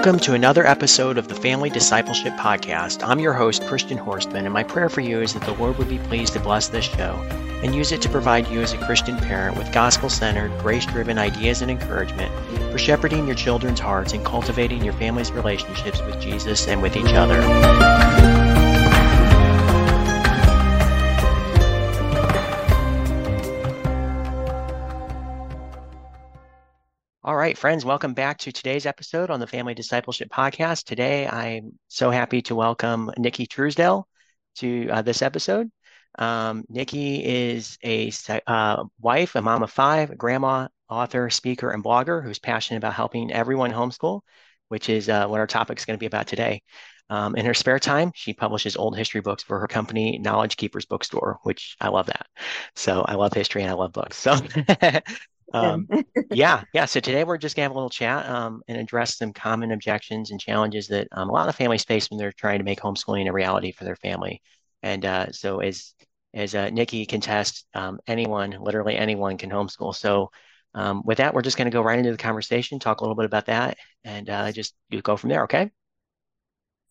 Welcome to another episode of the Family Discipleship Podcast. I'm your host, Christian Horstmann, and my prayer for you is that the Lord would be pleased to bless this show and use it to provide you as a Christian parent with gospel centered, grace driven ideas and encouragement for shepherding your children's hearts and cultivating your family's relationships with Jesus and with each other. All right, friends, welcome back to today's episode on the Family Discipleship Podcast. Today, I'm so happy to welcome Nikki Truesdell to uh, this episode. Um, Nikki is a uh, wife, a mom of five, a grandma, author, speaker, and blogger who's passionate about helping everyone homeschool, which is uh, what our topic is going to be about today. Um, in her spare time, she publishes old history books for her company, Knowledge Keepers Bookstore, which I love that. So I love history and I love books. So um, yeah, yeah. So today we're just gonna have a little chat um, and address some common objections and challenges that um, a lot of families face when they're trying to make homeschooling a reality for their family. And uh, so as as uh, Nikki can test, um, anyone, literally anyone, can homeschool. So um, with that, we're just going to go right into the conversation, talk a little bit about that, and uh, just go from there. Okay.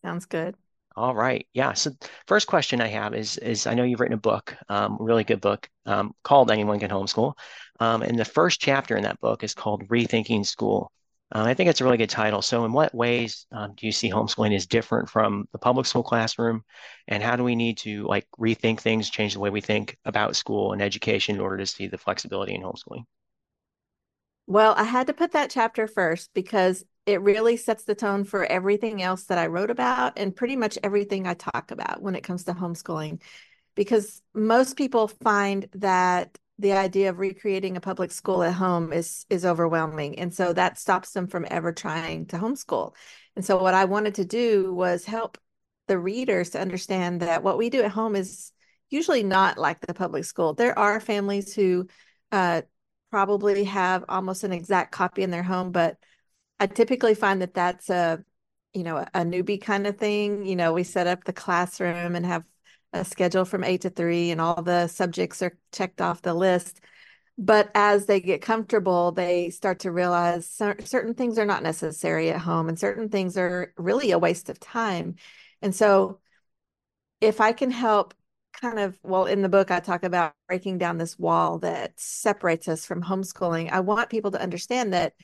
Sounds good. All right. Yeah. So first question I have is is I know you've written a book, um, really good book um, called Anyone Can Homeschool. Um, and the first chapter in that book is called Rethinking School. Uh, I think it's a really good title. So, in what ways um, do you see homeschooling is different from the public school classroom, and how do we need to like rethink things, change the way we think about school and education in order to see the flexibility in homeschooling? Well, I had to put that chapter first because it really sets the tone for everything else that I wrote about and pretty much everything I talk about when it comes to homeschooling. Because most people find that the idea of recreating a public school at home is is overwhelming. And so that stops them from ever trying to homeschool. And so what i wanted to do was help the readers to understand that what we do at home is usually not like the public school. There are families who uh, probably have almost an exact copy in their home but i typically find that that's a you know a newbie kind of thing you know we set up the classroom and have a schedule from eight to three and all the subjects are checked off the list. But as they get comfortable, they start to realize certain things are not necessary at home and certain things are really a waste of time. And so, if I can help kind of, well, in the book, I talk about breaking down this wall that separates us from homeschooling. I want people to understand that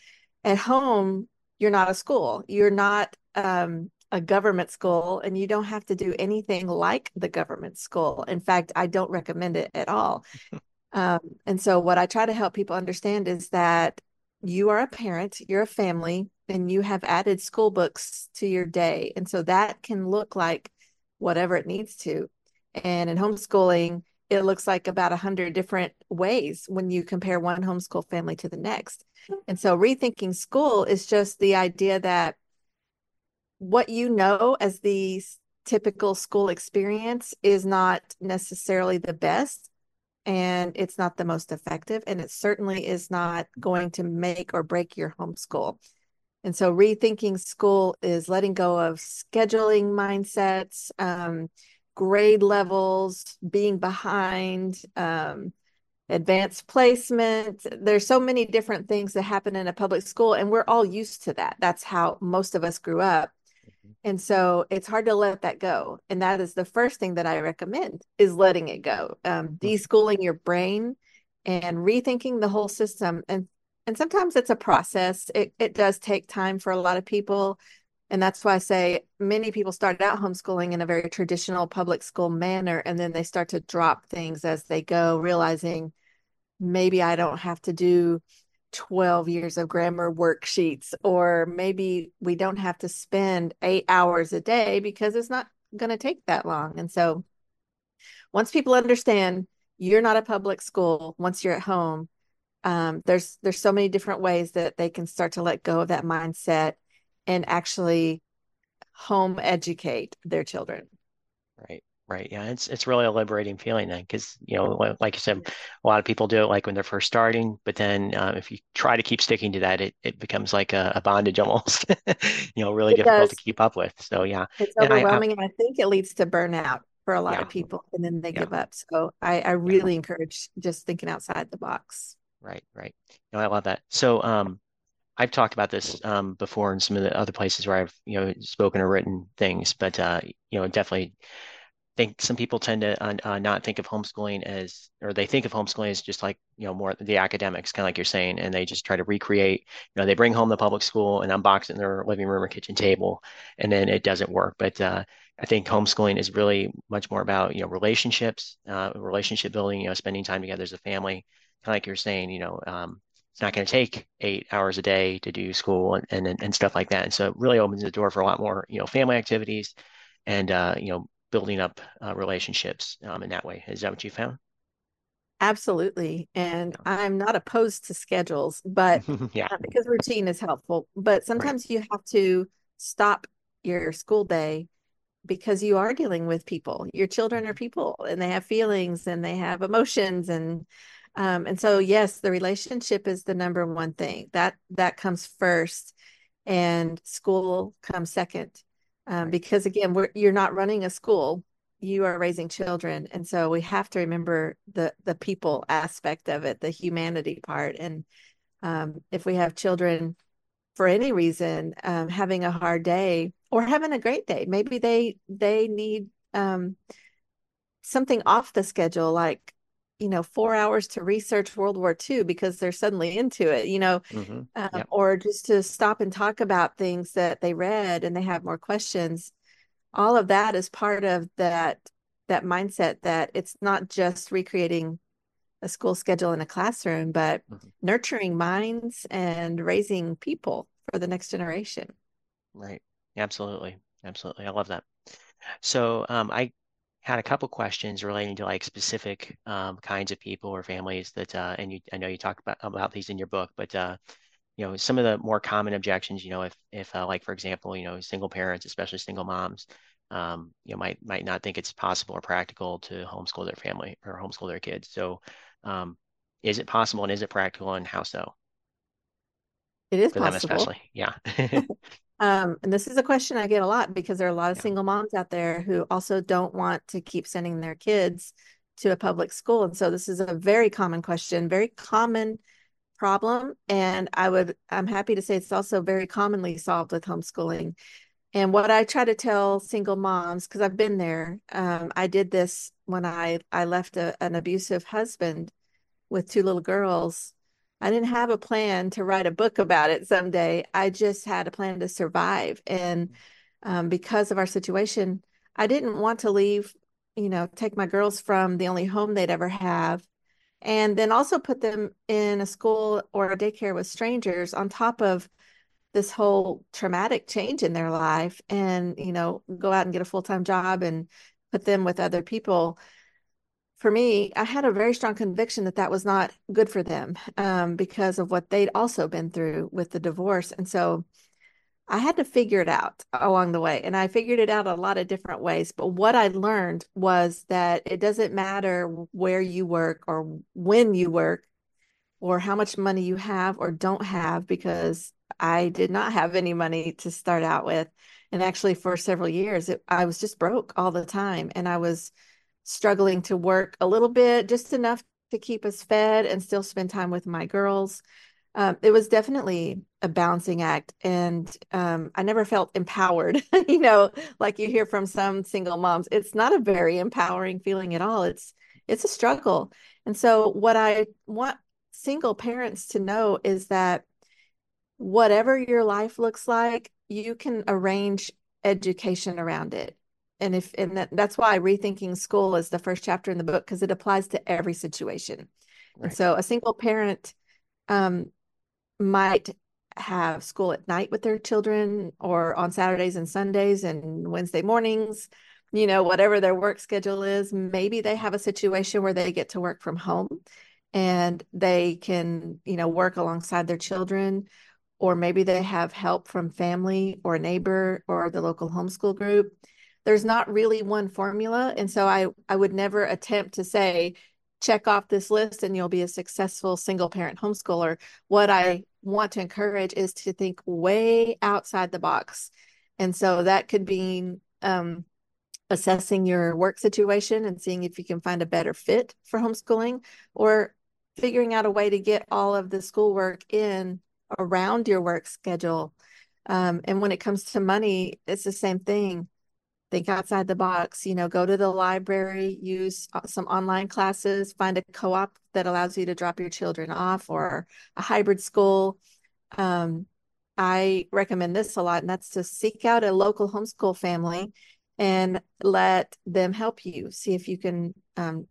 at home, you're not a school. You're not um, a government school and you don't have to do anything like the government school. In fact, I don't recommend it at all. um, and so, what I try to help people understand is that you are a parent, you're a family, and you have added school books to your day. And so that can look like whatever it needs to. And in homeschooling, it looks like about a hundred different ways when you compare one homeschool family to the next. And so rethinking school is just the idea that what you know as the typical school experience is not necessarily the best and it's not the most effective and it certainly is not going to make or break your homeschool and so rethinking school is letting go of scheduling mindsets um, grade levels being behind um, advanced placement there's so many different things that happen in a public school and we're all used to that that's how most of us grew up and so it's hard to let that go. And that is the first thing that I recommend is letting it go. Um, mm-hmm. deschooling your brain and rethinking the whole system. And and sometimes it's a process. It it does take time for a lot of people. And that's why I say many people started out homeschooling in a very traditional public school manner, and then they start to drop things as they go, realizing maybe I don't have to do 12 years of grammar worksheets, or maybe we don't have to spend eight hours a day because it's not going to take that long. And so once people understand you're not a public school, once you're at home, um, there's there's so many different ways that they can start to let go of that mindset and actually home educate their children. Right. Right. Yeah. It's it's really a liberating feeling then, because you know, like you said, a lot of people do it like when they're first starting, but then uh, if you try to keep sticking to that, it, it becomes like a, a bondage almost. you know, really it difficult does. to keep up with. So yeah, it's overwhelming, and I, and I, think it leads to burnout for a lot yeah. of people, and then they yeah. give up. So I, I really yeah. encourage just thinking outside the box. Right. Right. No, I love that. So um, I've talked about this um, before in some of the other places where I've, you know, spoken or written things, but uh, you know, definitely think some people tend to uh, uh, not think of homeschooling as, or they think of homeschooling as just like, you know, more the academics, kind of like you're saying, and they just try to recreate, you know, they bring home the public school and unbox it in their living room or kitchen table, and then it doesn't work. But uh, I think homeschooling is really much more about, you know, relationships, uh, relationship building, you know, spending time together as a family, kind of like you're saying, you know, um, it's not going to take eight hours a day to do school and, and and stuff like that. And so it really opens the door for a lot more, you know, family activities and uh, you know, building up uh, relationships um, in that way. Is that what you found? Absolutely. And yeah. I'm not opposed to schedules, but yeah, uh, because routine is helpful. But sometimes right. you have to stop your school day because you are dealing with people. Your children are mm-hmm. people and they have feelings and they have emotions and um, and so yes, the relationship is the number one thing. That that comes first and school comes second. Um, because again we're you're not running a school you are raising children. And so we have to remember the the people aspect of it the humanity part. And um, if we have children for any reason um, having a hard day or having a great day maybe they they need um, something off the schedule like you know four hours to research world war ii because they're suddenly into it you know mm-hmm. um, yep. or just to stop and talk about things that they read and they have more questions all of that is part of that that mindset that it's not just recreating a school schedule in a classroom but mm-hmm. nurturing minds and raising people for the next generation right absolutely absolutely i love that so um, i had a couple questions relating to like specific um, kinds of people or families that, uh, and you, I know you talk about about these in your book, but uh, you know, some of the more common objections, you know, if if uh, like for example, you know, single parents, especially single moms, um, you know, might might not think it's possible or practical to homeschool their family or homeschool their kids. So, um, is it possible and is it practical and how so? It is for possible. them especially. Yeah. Um, and this is a question I get a lot because there are a lot of yeah. single moms out there who also don't want to keep sending their kids to a public school. And so this is a very common question, very common problem. And I would, I'm happy to say it's also very commonly solved with homeschooling. And what I try to tell single moms, because I've been there, um, I did this when I I left a, an abusive husband with two little girls I didn't have a plan to write a book about it someday. I just had a plan to survive. And um, because of our situation, I didn't want to leave, you know, take my girls from the only home they'd ever have and then also put them in a school or a daycare with strangers on top of this whole traumatic change in their life and, you know, go out and get a full time job and put them with other people for me, I had a very strong conviction that that was not good for them um, because of what they'd also been through with the divorce. And so I had to figure it out along the way. And I figured it out a lot of different ways. But what I learned was that it doesn't matter where you work or when you work or how much money you have or don't have, because I did not have any money to start out with. And actually, for several years, it, I was just broke all the time. And I was struggling to work a little bit, just enough to keep us fed and still spend time with my girls. Um, it was definitely a balancing act. And um, I never felt empowered, you know, like you hear from some single moms. It's not a very empowering feeling at all. It's it's a struggle. And so what I want single parents to know is that whatever your life looks like, you can arrange education around it and if and that, that's why rethinking school is the first chapter in the book because it applies to every situation. Right. and so a single parent um, might have school at night with their children or on saturdays and sundays and wednesday mornings you know whatever their work schedule is. Maybe they have a situation where they get to work from home and they can you know work alongside their children or maybe they have help from family or a neighbor or the local homeschool group there's not really one formula and so i i would never attempt to say check off this list and you'll be a successful single parent homeschooler what i want to encourage is to think way outside the box and so that could be um, assessing your work situation and seeing if you can find a better fit for homeschooling or figuring out a way to get all of the schoolwork in around your work schedule. Um, and when it comes to money, it's the same thing. Think outside the box, you know, go to the library, use uh, some online classes, find a co op that allows you to drop your children off or a hybrid school. Um, I recommend this a lot, and that's to seek out a local homeschool family and let them help you. See if you can um,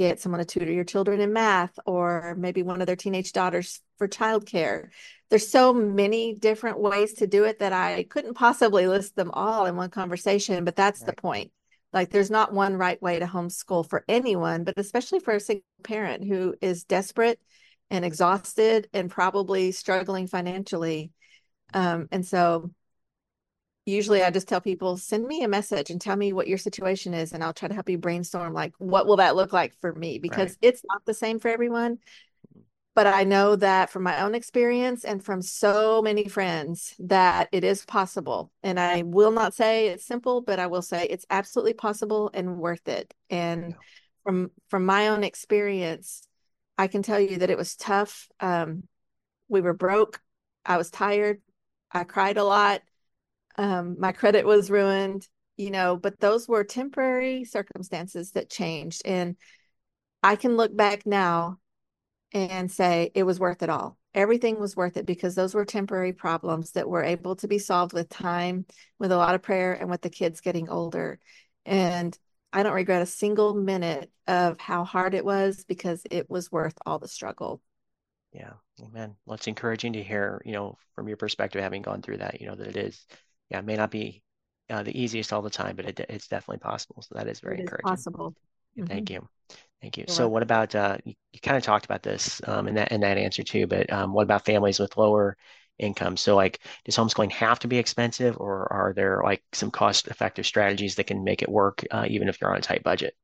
get someone to tutor your children in math or maybe one of their teenage daughters for childcare. There's so many different ways to do it that I couldn't possibly list them all in one conversation, but that's right. the point. Like there's not one right way to homeschool for anyone, but especially for a single parent who is desperate and exhausted and probably struggling financially. Um, and so usually I just tell people, send me a message and tell me what your situation is. And I'll try to help you brainstorm like, what will that look like for me? Because right. it's not the same for everyone. But I know that from my own experience and from so many friends that it is possible. And I will not say it's simple, but I will say it's absolutely possible and worth it. And yeah. from from my own experience, I can tell you that it was tough. Um, we were broke. I was tired. I cried a lot. Um, my credit was ruined, you know, but those were temporary circumstances that changed. And I can look back now and say it was worth it all. Everything was worth it because those were temporary problems that were able to be solved with time, with a lot of prayer, and with the kids getting older. And I don't regret a single minute of how hard it was because it was worth all the struggle. Yeah, amen. Well, it's encouraging to hear, you know, from your perspective, having gone through that, you know, that it is, yeah, it may not be uh, the easiest all the time, but it, it's definitely possible. So that is very encouraging. possible. Mm-hmm. Thank you. Thank you. You're so welcome. what about, uh, you, you, kind of talked about this um, in that in that answer too, but um, what about families with lower income. So like, does homeschooling have to be expensive or are there like some cost effective strategies that can make it work uh, even if you're on a tight budget?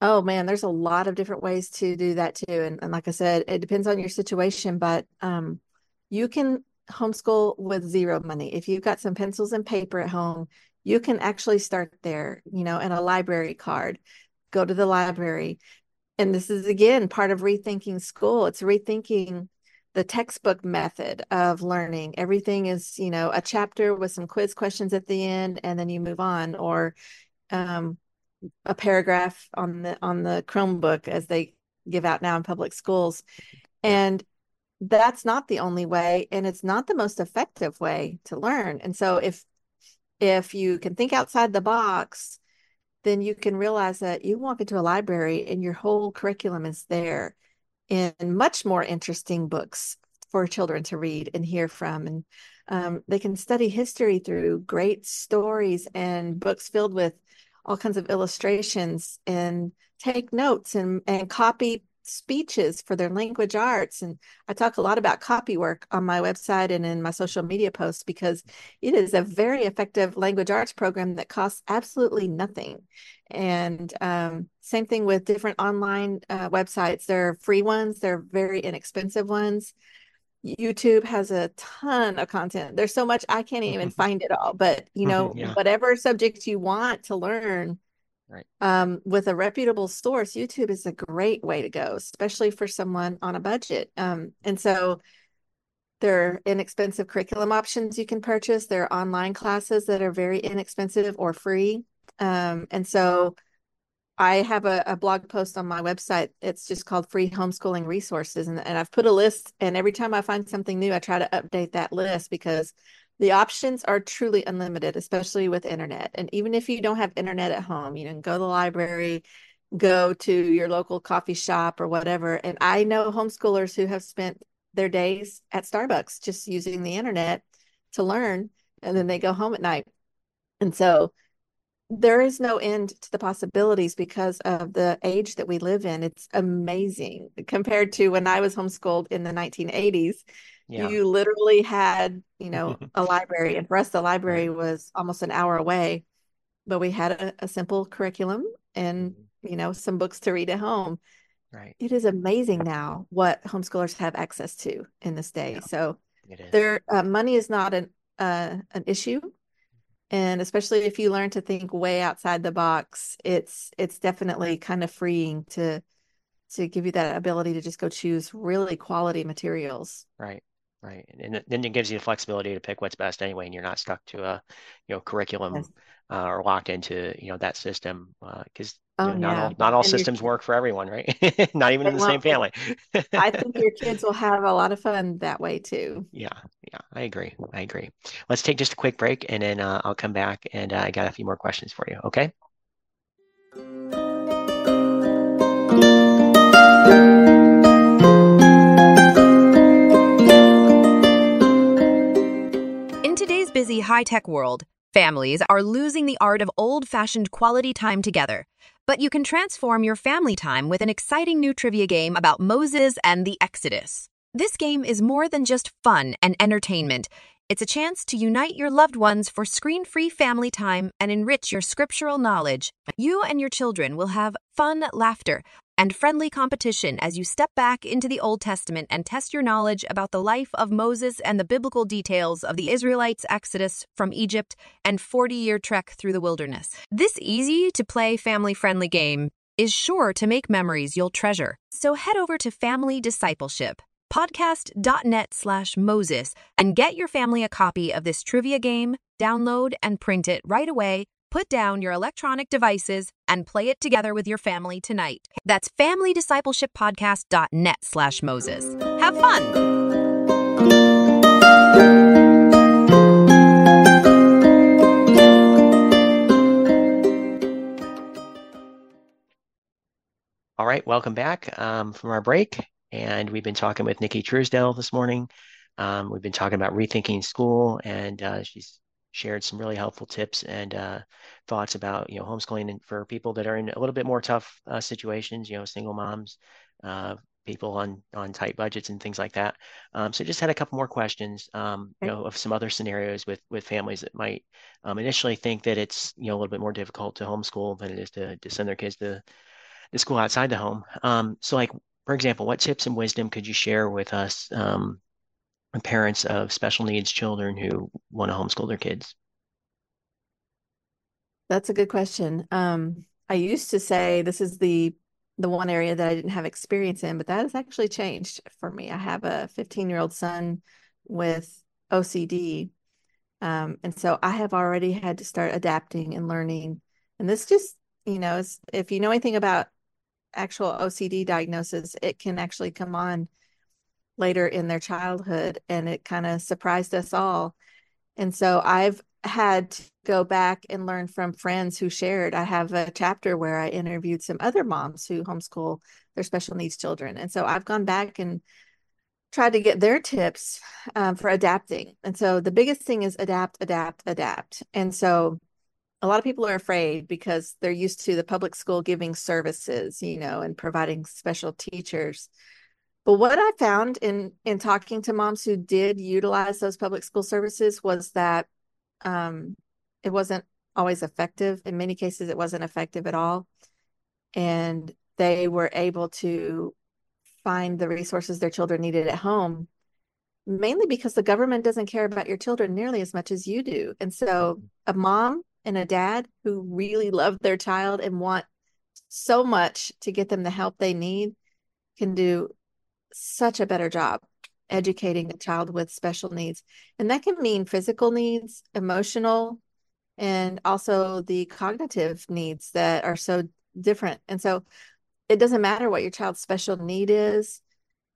Oh man, there's a lot of different ways to do that too. And, and like I said, it depends on your situation, but um, you can homeschool with zero money. If you've got some pencils and paper at home, you can actually start there, you know, and a library card. Go to the library. And this is again part of rethinking school. It's rethinking the textbook method of learning. Everything is, you know, a chapter with some quiz questions at the end, and then you move on, or um, a paragraph on the on the Chromebook as they give out now in public schools. And that's not the only way, and it's not the most effective way to learn. And so if if you can think outside the box, then you can realize that you walk into a library and your whole curriculum is there in much more interesting books for children to read and hear from. And um, they can study history through great stories and books filled with all kinds of illustrations and take notes and, and copy speeches for their language arts. And I talk a lot about copy work on my website and in my social media posts because it is a very effective language arts program that costs absolutely nothing. And um, same thing with different online uh, websites. There are free ones, there are very inexpensive ones. YouTube has a ton of content. There's so much I can't even find it all, but you know, yeah. whatever subject you want to learn, Right. Um, with a reputable source, YouTube is a great way to go, especially for someone on a budget. Um, and so there are inexpensive curriculum options you can purchase. There are online classes that are very inexpensive or free. Um, and so I have a, a, blog post on my website. It's just called Free Homeschooling Resources. And, and I've put a list, and every time I find something new, I try to update that list because the options are truly unlimited, especially with internet. And even if you don't have internet at home, you can go to the library, go to your local coffee shop or whatever. And I know homeschoolers who have spent their days at Starbucks just using the internet to learn, and then they go home at night. And so there is no end to the possibilities because of the age that we live in. It's amazing compared to when I was homeschooled in the 1980s yeah. you literally had you know a library and for us the library was almost an hour away but we had a, a simple curriculum and mm-hmm. you know some books to read at home. Right. It is amazing now what homeschoolers have access to in this day. Yeah, so their uh, money is not an uh, an issue. And especially if you learn to think way outside the box it's it's definitely kind of freeing to to give you that ability to just go choose really quality materials. Right Right. And then it gives you the flexibility to pick what's best anyway, and you're not stuck to a, you know, curriculum Yes. uh, or locked into, you know, that system because you Oh know, not yeah. all not all And systems work for everyone, right? Not even in the same family. I think your kids will have a lot of fun that way too. Yeah, yeah, I agree. I agree. Let's take just a quick break and then uh, I'll come back and uh, I got a few more questions for you. Okay. High tech world, families are losing the art of old fashioned quality time together. But you can transform your family time with an exciting new trivia game about Moses and the Exodus. This game is more than just fun and entertainment. It's a chance to unite your loved ones for screen free family time and enrich your scriptural knowledge. You and your children will have fun, laughter, and friendly competition as you step back into the Old Testament and test your knowledge about the life of Moses and the biblical details of the Israelites' exodus from Egypt and 40 year trek through the wilderness. This easy to play family friendly game is sure to make memories you'll treasure. So head over to Family Discipleship podcast.net slash Moses and get your family a copy of this trivia game, download and print it right away. Put down your electronic devices and play it together with your family tonight. That's familydiscipleshippodcast.net slash Moses. Have fun! All right, welcome back um, from our break. And we've been talking with Nikki Truesdell this morning. Um, we've been talking about rethinking school, and uh, she's shared some really helpful tips and uh, thoughts about you know homeschooling for people that are in a little bit more tough uh, situations. You know, single moms, uh, people on on tight budgets, and things like that. Um, so just had a couple more questions. Um, you know, of some other scenarios with with families that might um, initially think that it's you know a little bit more difficult to homeschool than it is to to send their kids to the school outside the home. Um, so, like for example, what tips and wisdom could you share with us, um, parents of special needs children who want to homeschool their kids? That's a good question. Um, I used to say this is the the one area that I didn't have experience in, but that has actually changed for me. I have a 15 year old son with OCD. Um, and so I have already had to start adapting and learning. And this just, you know, is, if you know anything about actual OCD diagnosis, it can actually come on later in their childhood. And it kind of surprised us all. And so I've had to go back and learn from friends who shared. I have a chapter where I interviewed some other moms who homeschool their special needs children. And so I've gone back and tried to get their tips um, for adapting. And so the biggest thing is adapt, adapt, adapt. And so a lot of people are afraid because they're used to the public school giving services, you know, and providing special teachers. But what I found in in talking to moms who did utilize those public school services was that um, it wasn't always effective. In many cases, it wasn't effective at all, and they were able to find the resources their children needed at home, mainly because the government doesn't care about your children nearly as much as you do. And so, a mom and a dad who really love their child and want so much to get them the help they need can do such a better job educating a child with special needs. And that can mean physical needs, emotional, and also the cognitive needs that are so different. And so it doesn't matter what your child's special need is.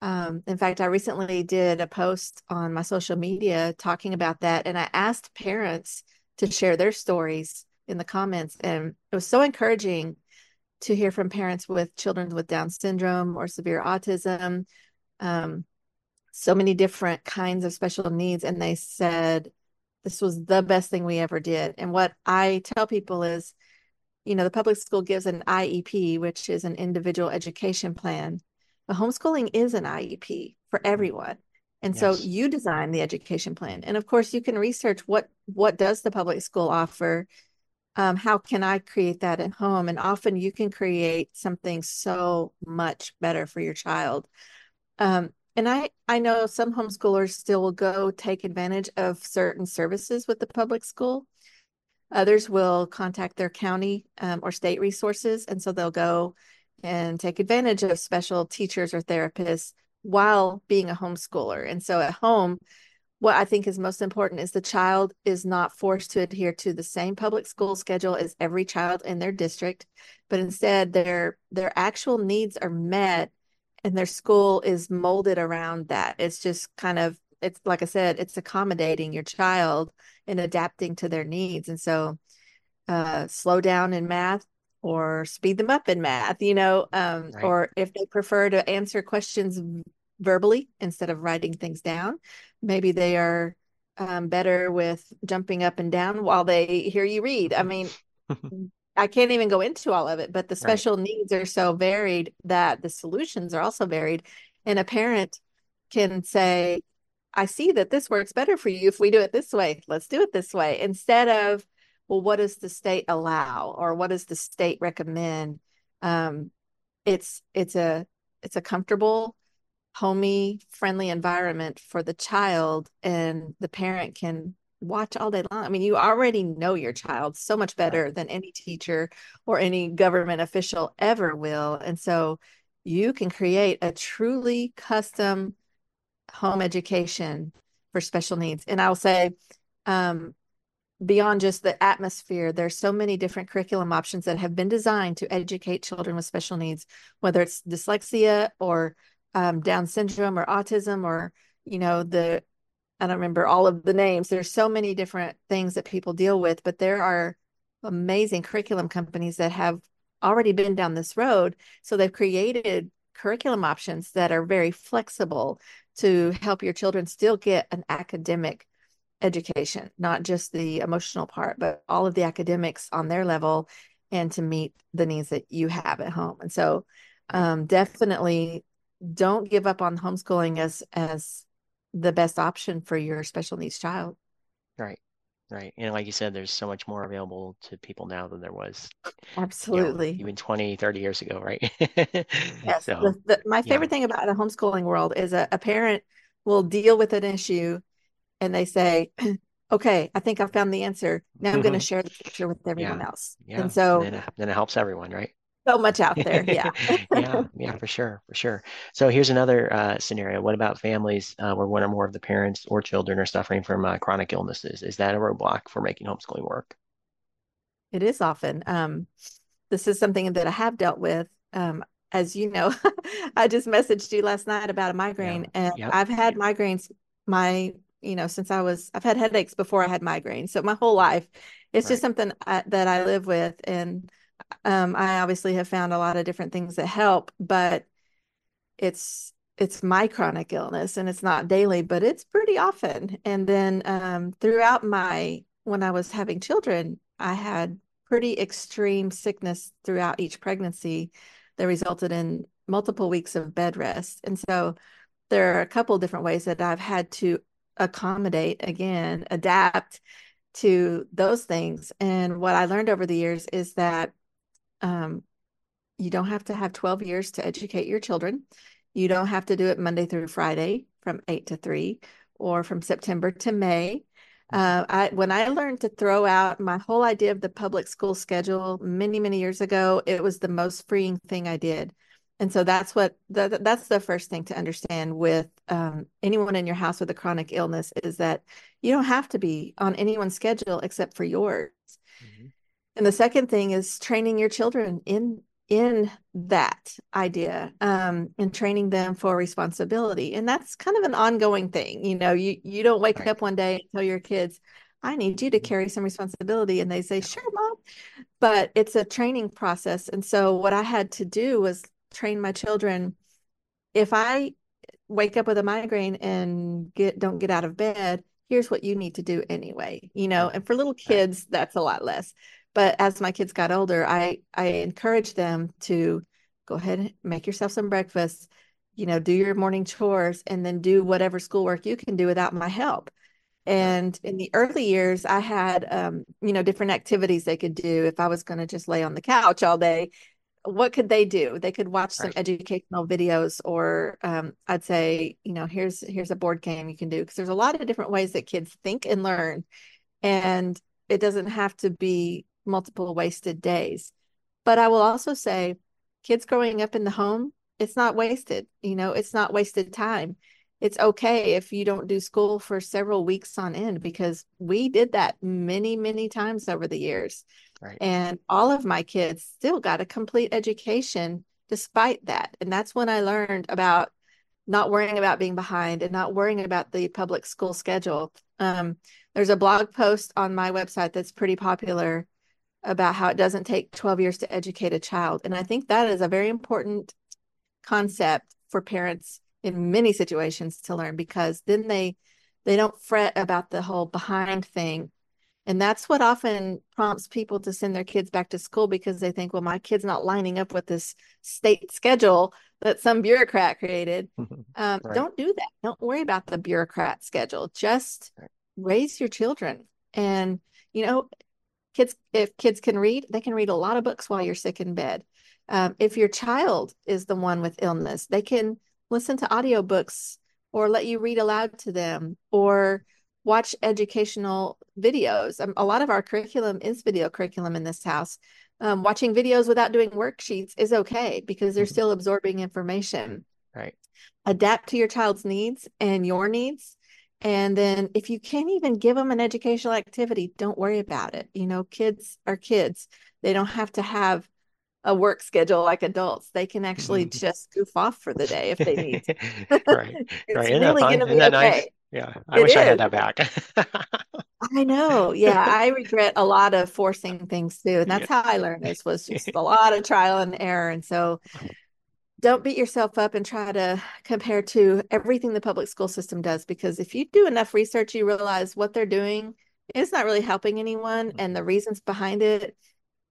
Um, in fact, I recently did a post on my social media talking about that, and I asked parents to share their stories in the comments. And it was so encouraging to hear from parents with children with Down syndrome or severe autism, um, so many different kinds of special needs. And they said, this was the best thing we ever did. And what I tell people is, you know, the public school gives an IEP, which is an individual education plan. But homeschooling is an IEP for everyone. And yes. so you design the education plan. And of course, you can research what what does the public school offer? Um, how can I create that at home? And often you can create something so much better for your child. Um, and I, I know some homeschoolers still will go take advantage of certain services with the public school. Others will contact their county um, or state resources. And so they'll go and take advantage of special teachers or therapists while being a homeschooler. And so at home, what I think is most important is the child is not forced to adhere to the same public school schedule as every child in their district, but instead their their actual needs are met and their school is molded around that. It's just kind of it's like I said, it's accommodating your child and adapting to their needs. And so uh, slow down in math or speed them up in math, you know, um, right. or if they prefer to answer questions verbally instead of writing things down, maybe they are um, better with jumping up and down while they hear you read. I mean, I can't even go into all of it, but the special right. needs are so varied that the solutions are also varied. And a parent can say, I see that this works better for you if we do it this way. Let's do it this way instead of, well, what does the state allow or what does the state recommend? Um, it's it's a it's a comfortable, homey, friendly environment for the child, and the parent can watch all day long. I mean, you already know your child so much better than any teacher or any government official ever will, and so you can create a truly custom home education for special needs. And I'll say, um, beyond just the atmosphere, there's so many different curriculum options that have been designed to educate children with special needs, whether it's dyslexia or um, Down syndrome or autism or, you know, the, I don't remember all of the names. There's so many different things that people deal with, but there are amazing curriculum companies that have already been down this road. So they've created curriculum options that are very flexible to help your children still get an academic education, not just the emotional part, but all of the academics on their level and to meet the needs that you have at home. And so um, definitely don't give up on homeschooling as as the best option for your special needs child. Right. Right. And like you said, there's so much more available to people now than there was absolutely you know, even 20, 30 years ago, right? yes. So, the, the, my favorite yeah. thing about the homeschooling world is a, a parent will deal with an issue and they say, okay, I think I found the answer. Now I'm going to mm-hmm. share the picture with everyone yeah. else. Yeah. And so and then, it, then it helps everyone, right? So much out there. Yeah. yeah. Yeah, for sure. For sure. So here's another uh, scenario. What about families uh, where one or more of the parents or children are suffering from uh, chronic illnesses? Is that a roadblock for making homeschooling work? It is often. Um, this is something that I have dealt with. Um, as you know, I just messaged you last night about a migraine, yeah. and yep. I've had migraines my you know since I was I've had headaches before I had migraines, so my whole life. It's right. just something I, uh, that I live with, and um, I obviously have found a lot of different things that help, but it's it's my chronic illness and it's not daily, but it's pretty often. And then um, throughout my when I was having children, I had pretty extreme sickness throughout each pregnancy that resulted in multiple weeks of bed rest. And so there are a couple different ways that I've had to accommodate again, adapt to those things. And what I learned over the years is that um, you don't have to have 12 years to educate your children. You don't have to do it Monday through Friday from 8 to 3 or from September to May. Uh, I, when I learned to throw out my whole idea of the public school schedule many, many years ago, it was the most freeing thing I did. And so that's what the, that's the first thing to understand with um, anyone in your house with a chronic illness is that you don't have to be on anyone's schedule except for yours. And the second thing is training your children in in that idea um, and training them for responsibility. And that's kind of an ongoing thing. You know, you you don't wake right. up one day and tell your kids, I need you to mm-hmm. carry some responsibility. And they say, Sure, mom. But it's a training process. And so what I had to do was train my children. If I wake up with a migraine and get don't get out of bed, here's what you need to do anyway. You know, and for little kids, that's a lot less. But as my kids got older, I I encouraged them to go ahead and make yourself some breakfast, you know, do your morning chores and then do whatever schoolwork you can do without my help. And in the early years, I had, um, you know, different activities they could do. If I was going to just lay on the couch all day, what could they do? They could watch some right. educational videos, or um, I'd say, you know, here's here's a board game you can do because there's a lot of different ways that kids think and learn, and it doesn't have to be multiple wasted days. But I will also say, kids growing up in the home it's not wasted. You know, it's not wasted time. It's okay if you don't do school for several weeks on end because we did that many, many times over the years. Right. And all of my kids still got a complete education despite that. And that's when I learned about not worrying about being behind and not worrying about the public school schedule. Um, there's a blog post on my website that's pretty popular about how it doesn't take 12 years to educate a child. And I think that is a very important concept for parents in many situations to learn because then they they don't fret about the whole behind thing. And that's what often prompts people to send their kids back to school because they think, well, my kid's not lining up with this state schedule that some bureaucrat created. Um, right. Don't do that. Don't worry about the bureaucrat schedule. Just raise your children. And, you know, kids if kids can read they can read a lot of books while you're sick in bed. Um, if your child is the one with illness they can listen to audiobooks or let you read aloud to them or watch educational videos. Um, a lot of our curriculum is video curriculum in this house. Um, watching videos without doing worksheets is okay because they're mm-hmm. still absorbing information. Right. Adapt to your child's needs and your needs and then if you can't even give them an educational activity, don't worry about it. You know, kids are kids. They don't have to have a work schedule like adults. They can actually mm-hmm. just goof off for the day if they need to. right. it's right. Isn't really going to be okay. Nice? Yeah. I it wish is. I had that back. I know. Yeah. I regret a lot of forcing things too. And that's yeah. how I learned this was just a lot of trial and error. And so don't beat yourself up and try to compare to everything the public school system does because if you do enough research you realize what they're doing is not really helping anyone and the reasons behind it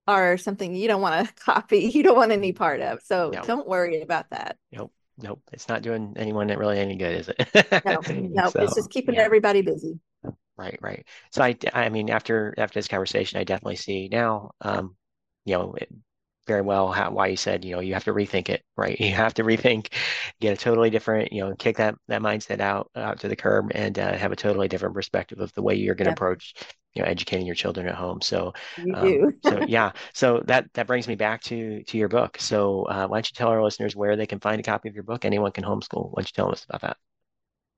are something you don't want to copy you don't want any part of. So nope. don't worry about that. Nope nope. It's not doing anyone really any good is it? No, no so, it's just keeping yeah. everybody busy. Right right. So i i mean after after this conversation i definitely see now um you know very well how, why you said you know you have to rethink it right? You have to rethink get a totally different you know kick that that mindset out out to the curb and uh, have a totally different perspective of the way you're going to approach you know educating your children at home. So um, so yeah. So that that brings me back to to your book. So uh, why don't you tell our listeners where they can find a copy of your book? Anyone can homeschool. Why don't you tell us about that?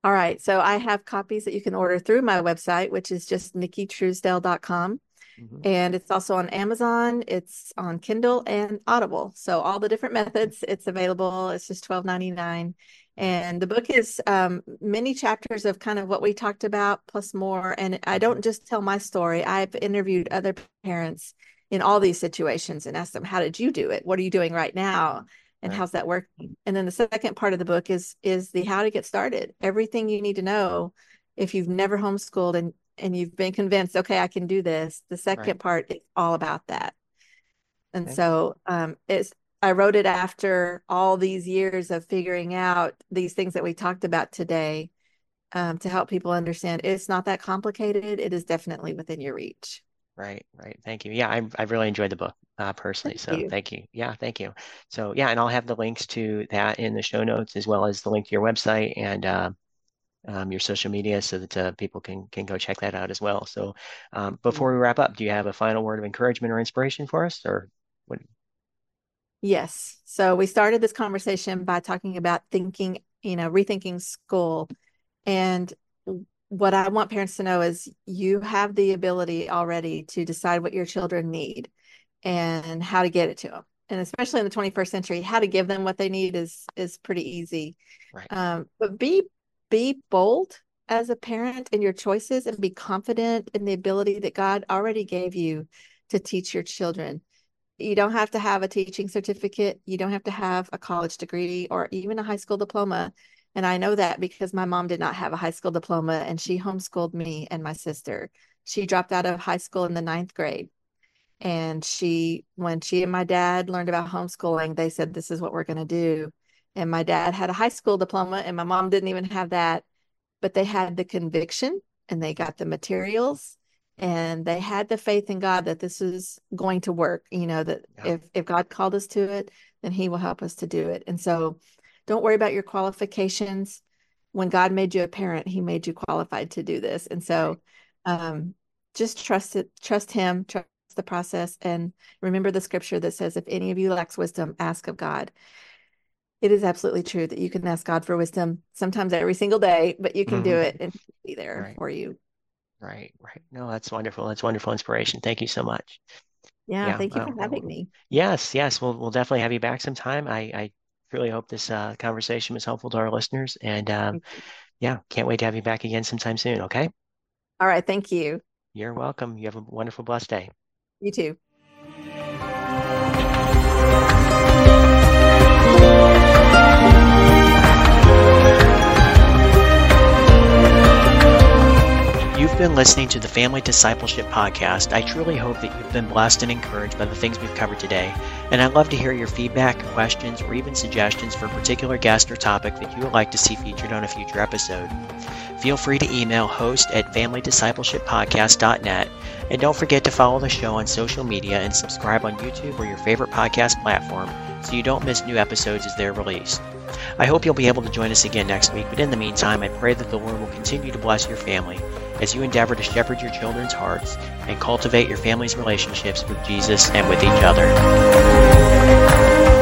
All right. So i have copies that you can order through my website which is just nikkitruesdell.com Mm-hmm. And it's also on Amazon, it's on Kindle and Audible. So all the different methods, it's available. It's just twelve ninety nine, And the book is um, many chapters of kind of what we talked about, plus more. And I don't mm-hmm. just tell my story. I've interviewed other parents in all these situations and asked them, "How did you do it? What are you doing right now? And right. how's that working?" And then the second part of the book is is the how to get started. Everything you need to know if you've never homeschooled and and you've been convinced, okay, I can do this. The second right. part is all about that. And okay. so um, it's I wrote it after all these years of figuring out these things that we talked about today um, to help people understand it's not that complicated. It is definitely within your reach. Right, right. Thank you. Yeah, I've, I've really enjoyed the book uh, personally. Thank so you. thank you. Yeah, thank you. So yeah, and I'll have the links to that in the show notes as well as the link to your website and uh, um, your social media so that uh, people can can go check that out as well. So um, before we wrap up, do you have a final word of encouragement or inspiration for us, or what? Yes. So we started this conversation by talking about thinking, you know, rethinking school, and what I want parents to know is you have the ability already to decide what your children need and how to get it to them and especially in the 21st century how to give them what they need is is pretty easy right. um, but be be bold as a parent in your choices and be confident in the ability that God already gave you to teach your children. You don't have to have a teaching certificate, you don't have to have a college degree or even a high school diploma. And I know that because my mom did not have a high school diploma and she homeschooled me and my sister. She dropped out of high school in the ninth grade. And she, when she and my dad learned about homeschooling, they said, This is what we're going to do and my dad had a high school diploma and my mom didn't even have that but they had the conviction and they got the materials and they had the faith in God that this is going to work you know that yeah. if if God called us to it then he will help us to do it. And so don't worry about your qualifications. When God made you a parent he made you qualified to do this. And so um, just trust it trust him trust the process and remember the scripture that says if any of you lacks wisdom ask of God it is absolutely true that you can ask God for wisdom sometimes every single day, but you can mm-hmm. do it and be there right. for you. Right, right. No, that's wonderful. That's wonderful inspiration. Thank you so much. Yeah, yeah thank you for having me. Yes, yes. We'll we'll definitely have you back sometime. I, I really hope this uh, conversation was helpful to our listeners. And um, yeah, can't wait to have you back again sometime soon. Okay. All right. Thank you. You're welcome. You have a wonderful, blessed day. You too. You've been listening to the Family Discipleship Podcast. I truly hope that you've been blessed and encouraged by the things we've covered today. And I'd love to hear your feedback, questions, or even suggestions for a particular guest or topic that you would like to see featured on a future episode. Feel free to email host at familydiscipleshippodcast.net. And don't forget to follow the show on social media and subscribe on YouTube or your favorite podcast platform so you don't miss new episodes as they're released. I hope you'll be able to join us again next week, but in the meantime, I pray that the Lord will continue to bless your family as you endeavor to shepherd your children's hearts and cultivate your family's relationships with Jesus and with each other.